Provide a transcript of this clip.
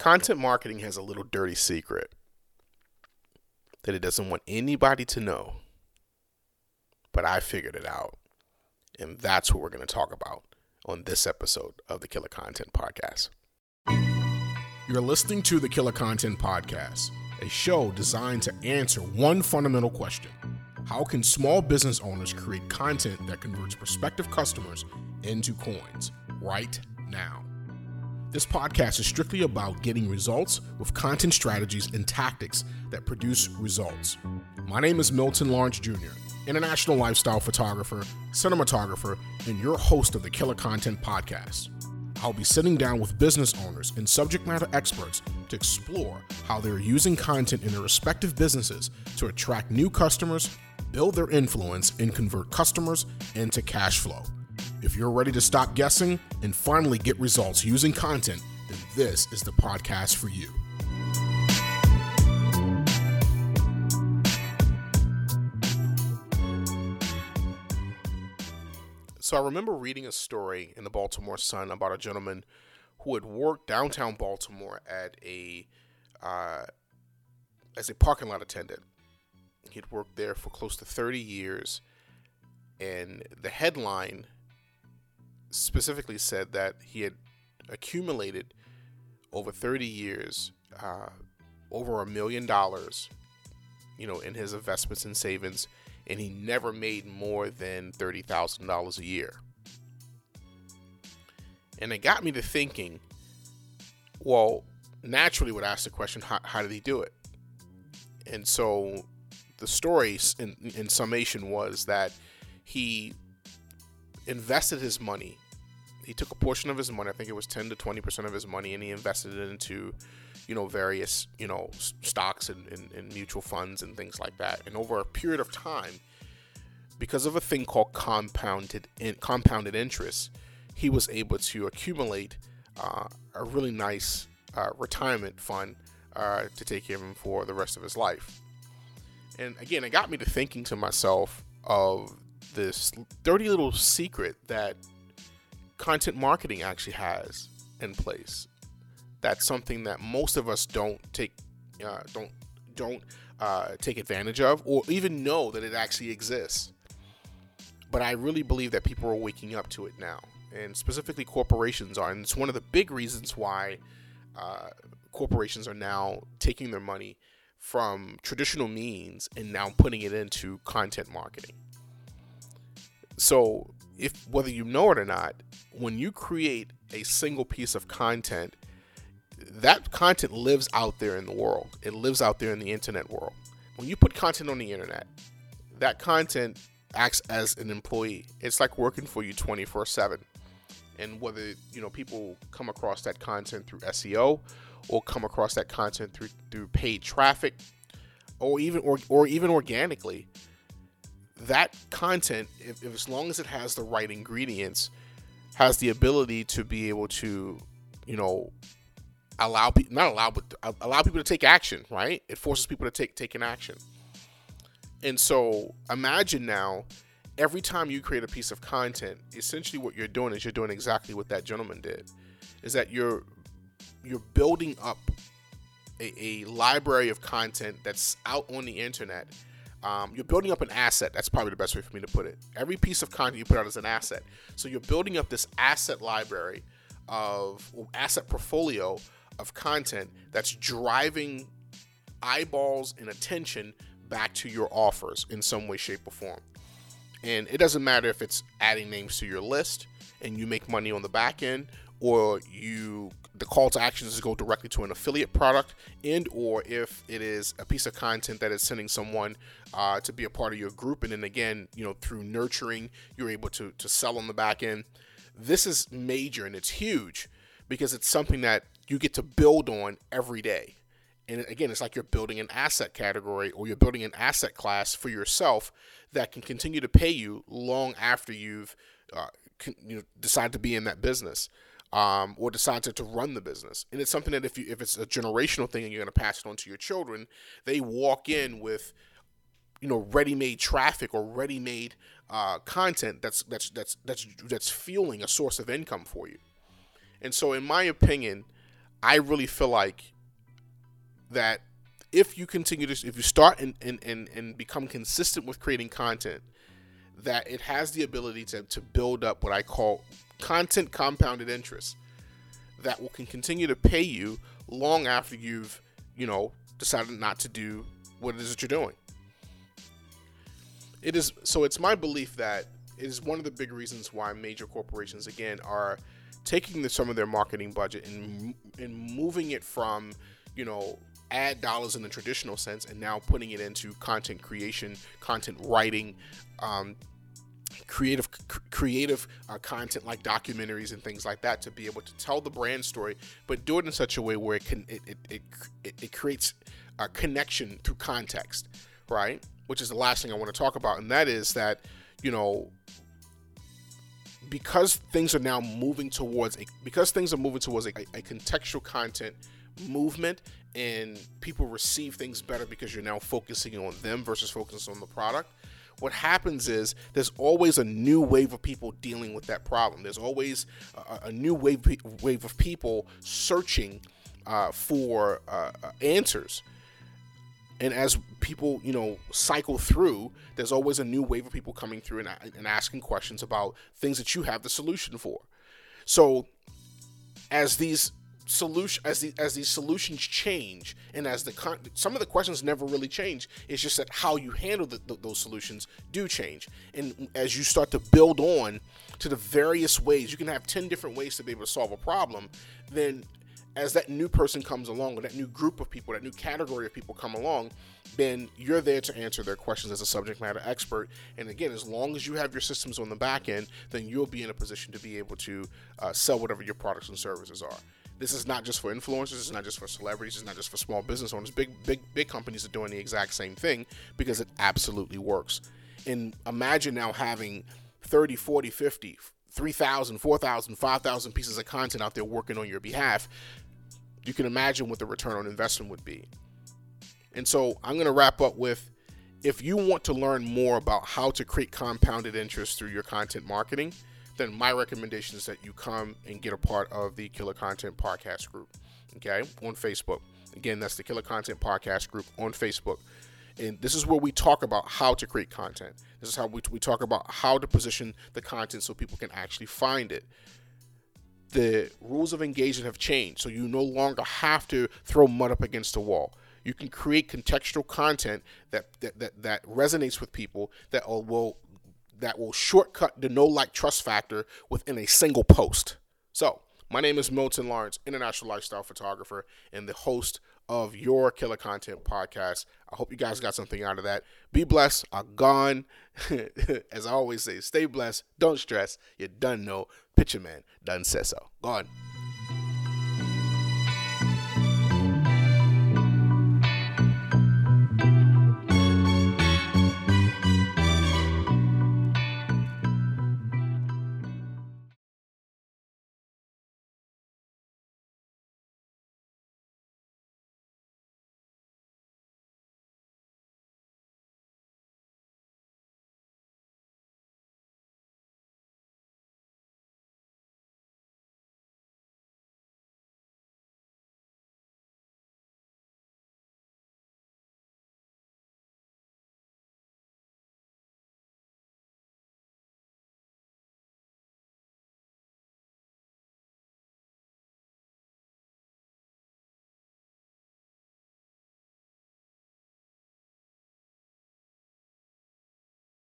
Content marketing has a little dirty secret that it doesn't want anybody to know. But I figured it out. And that's what we're going to talk about on this episode of the Killer Content Podcast. You're listening to the Killer Content Podcast, a show designed to answer one fundamental question How can small business owners create content that converts prospective customers into coins right now? This podcast is strictly about getting results with content strategies and tactics that produce results. My name is Milton Lawrence Jr., international lifestyle photographer, cinematographer, and your host of the Killer Content Podcast. I'll be sitting down with business owners and subject matter experts to explore how they're using content in their respective businesses to attract new customers, build their influence, and convert customers into cash flow. If you're ready to stop guessing and finally get results using content, then this is the podcast for you. So I remember reading a story in the Baltimore Sun about a gentleman who had worked downtown Baltimore at a uh, as a parking lot attendant. He'd worked there for close to 30 years, and the headline specifically said that he had accumulated over 30 years uh, over a million dollars, you know, in his investments and savings, and he never made more than $30,000 a year. And it got me to thinking, well, naturally would ask the question, how, how did he do it? And so the story in, in summation was that he invested his money. He took a portion of his money, I think it was 10 to 20% of his money, and he invested it into, you know, various, you know, stocks and, and, and mutual funds and things like that. And over a period of time, because of a thing called compounded in, compounded interest, he was able to accumulate uh, a really nice uh, retirement fund uh, to take care of him for the rest of his life. And again, it got me to thinking to myself of this dirty little secret that content marketing actually has in place. That's something that most of us don't take uh, don't don't uh, take advantage of, or even know that it actually exists. But I really believe that people are waking up to it now, and specifically corporations are, and it's one of the big reasons why uh, corporations are now taking their money from traditional means and now putting it into content marketing. So, if whether you know it or not, when you create a single piece of content, that content lives out there in the world. It lives out there in the internet world. When you put content on the internet, that content acts as an employee. It's like working for you 24/7. And whether, you know, people come across that content through SEO or come across that content through through paid traffic or even or, or even organically, that content, if, if, as long as it has the right ingredients, has the ability to be able to, you know, allow people not allow but allow people to take action. Right? It forces people to take take an action. And so imagine now, every time you create a piece of content, essentially what you're doing is you're doing exactly what that gentleman did, is that you're you're building up a, a library of content that's out on the internet um, you're building up an asset. That's probably the best way for me to put it. Every piece of content you put out is an asset. So you're building up this asset library of asset portfolio of content that's driving eyeballs and attention back to your offers in some way, shape, or form. And it doesn't matter if it's adding names to your list and you make money on the back end, or you the call to action is to go directly to an affiliate product and or if it is a piece of content that is sending someone uh, to be a part of your group. And then again you know through nurturing you're able to to sell on the back end. This is major and it's huge because it's something that you get to build on every day. And again it's like you're building an asset category or you're building an asset class for yourself that can continue to pay you long after you've uh, you know, decide to be in that business um, or decide to, to run the business. And it's something that if you if it's a generational thing and you're going to pass it on to your children, they walk in with you know ready-made traffic or ready-made uh, content that's that's that's that's that's fueling a source of income for you. And so, in my opinion, I really feel like that if you continue to if you start and and, and, and become consistent with creating content that it has the ability to, to build up what i call content compounded interest that will can continue to pay you long after you've you know decided not to do what it is that you're doing. It is so it's my belief that it is one of the big reasons why major corporations again are taking the, some of their marketing budget and and moving it from you know ad dollars in the traditional sense and now putting it into content creation, content writing, um, creative creative uh, content like documentaries and things like that to be able to tell the brand story, but do it in such a way where it can it it, it, it, it creates a connection through context, right? Which is the last thing I want to talk about, and that is that you know because things are now moving towards a because things are moving towards a, a contextual content movement and people receive things better because you're now focusing on them versus focusing on the product what happens is there's always a new wave of people dealing with that problem. There's always a, a new wave, wave of people searching uh, for uh, uh answers. And as people you know cycle through there's always a new wave of people coming through and, and asking questions about things that you have the solution for. So as these solution as the as these solutions change and as the con- some of the questions never really change. It's just that how you handle the, the, those solutions do change. And as you start to build on to the various ways you can have 10 different ways to be able to solve a problem then as that new person comes along or that new group of people that new category of people come along then you're there to answer their questions as a subject matter expert. And again as long as you have your systems on the back end then you'll be in a position to be able to uh, sell whatever your products and services are this is not just for influencers. It's not just for celebrities. It's not just for small business owners. Big, big, big companies are doing the exact same thing because it absolutely works. And imagine now having 30, 40, 50, 3,000, 4,000, 5,000 pieces of content out there working on your behalf. You can imagine what the return on investment would be. And so I'm going to wrap up with if you want to learn more about how to create compounded interest through your content marketing, then my recommendation is that you come and get a part of the Killer Content Podcast group, okay, on Facebook. Again, that's the Killer Content Podcast group on Facebook. And this is where we talk about how to create content. This is how we, we talk about how to position the content so people can actually find it. The rules of engagement have changed, so you no longer have to throw mud up against the wall you can create contextual content that that, that, that resonates with people that will that will shortcut the no like trust factor within a single post. So, my name is Milton Lawrence, international lifestyle photographer and the host of your Killer Content podcast. I hope you guys got something out of that. Be blessed. I'm gone. As I always say, stay blessed. Don't stress. You done know. Picture man done says so. Gone.